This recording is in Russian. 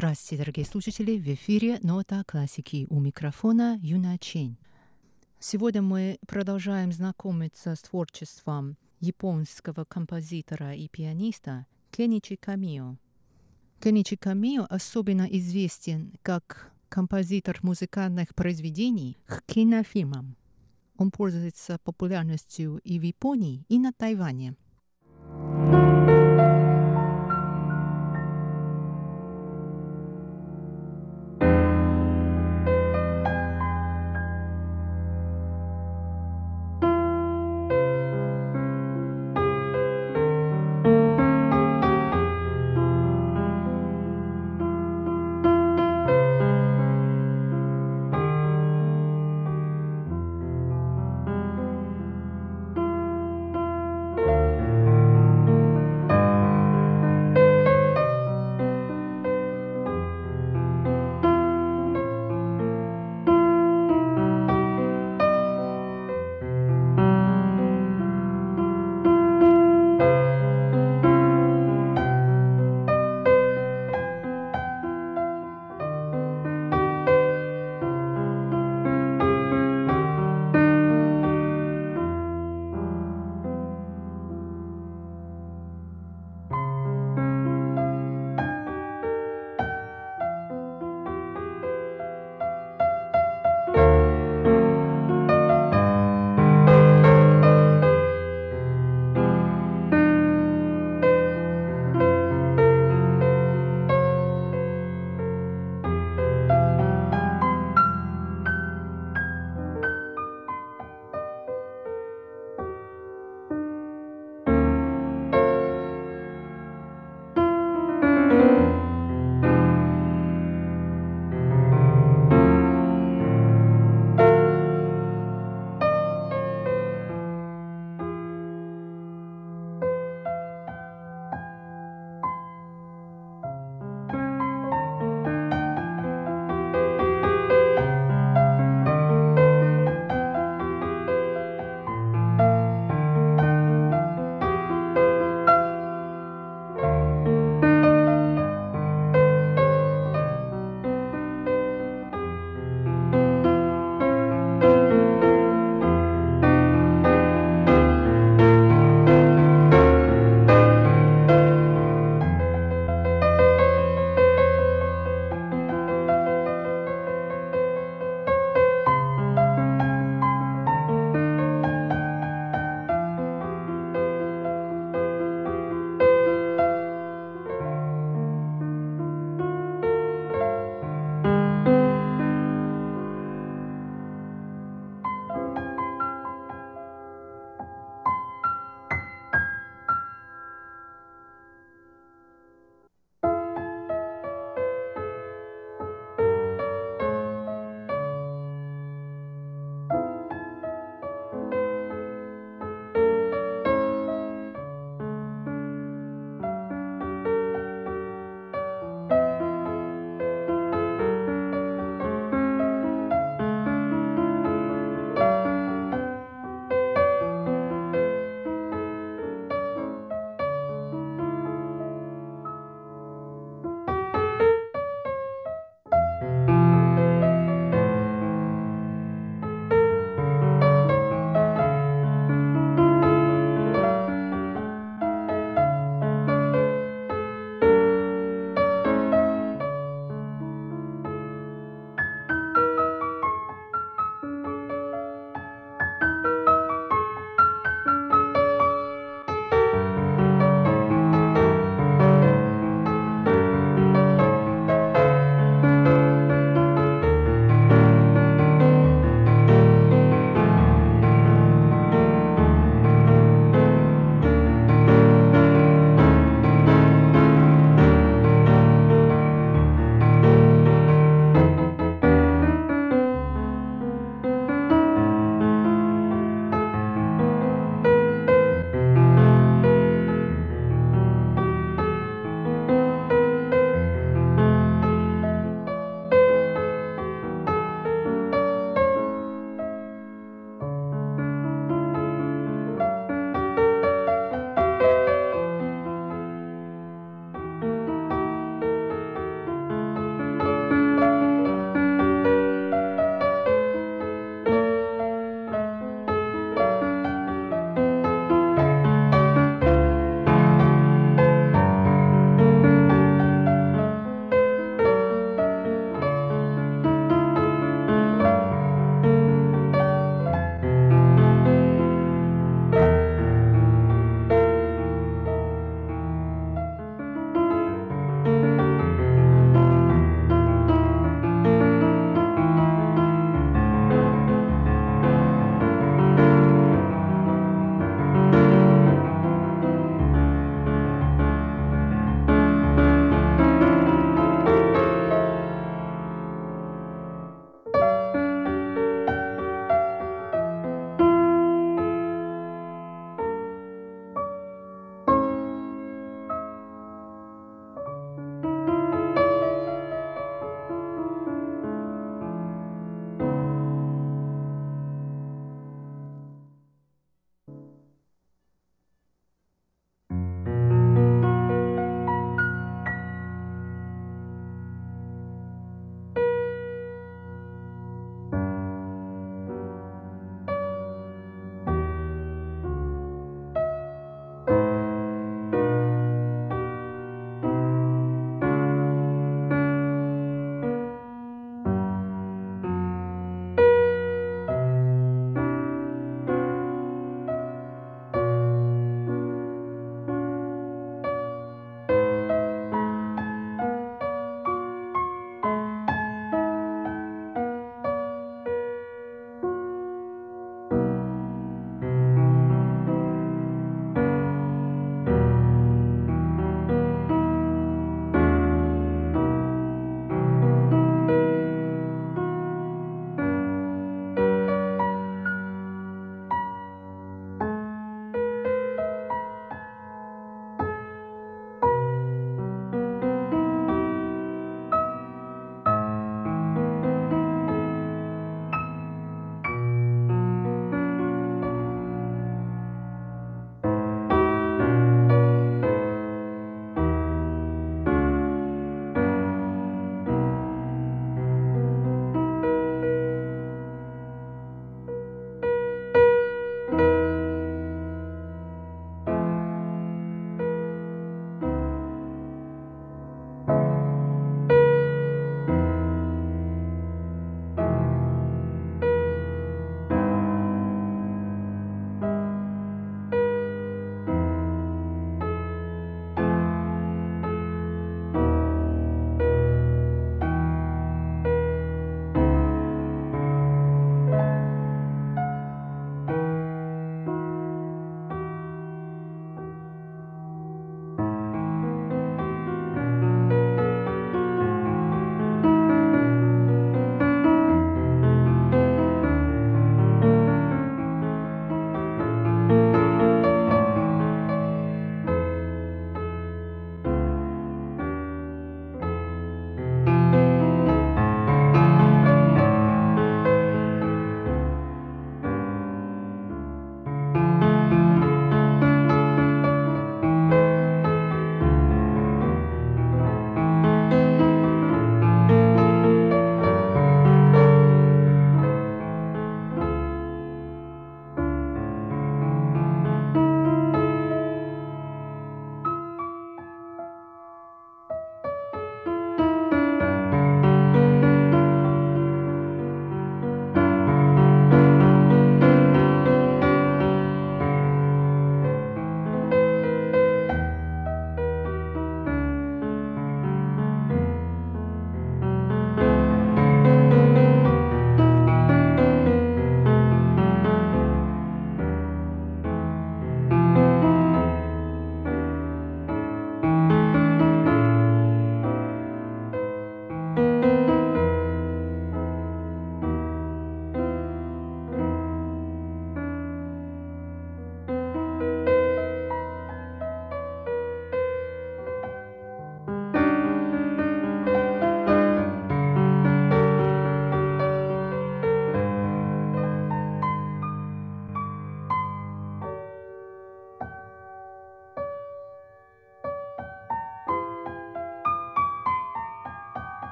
Здравствуйте, дорогие слушатели! В эфире «Нота классики» у микрофона Юна Чень. Сегодня мы продолжаем знакомиться с творчеством японского композитора и пианиста Кеничи Камио. Кеничи Камио особенно известен как композитор музыкальных произведений к кинофильмам. Он пользуется популярностью и в Японии, и на Тайване –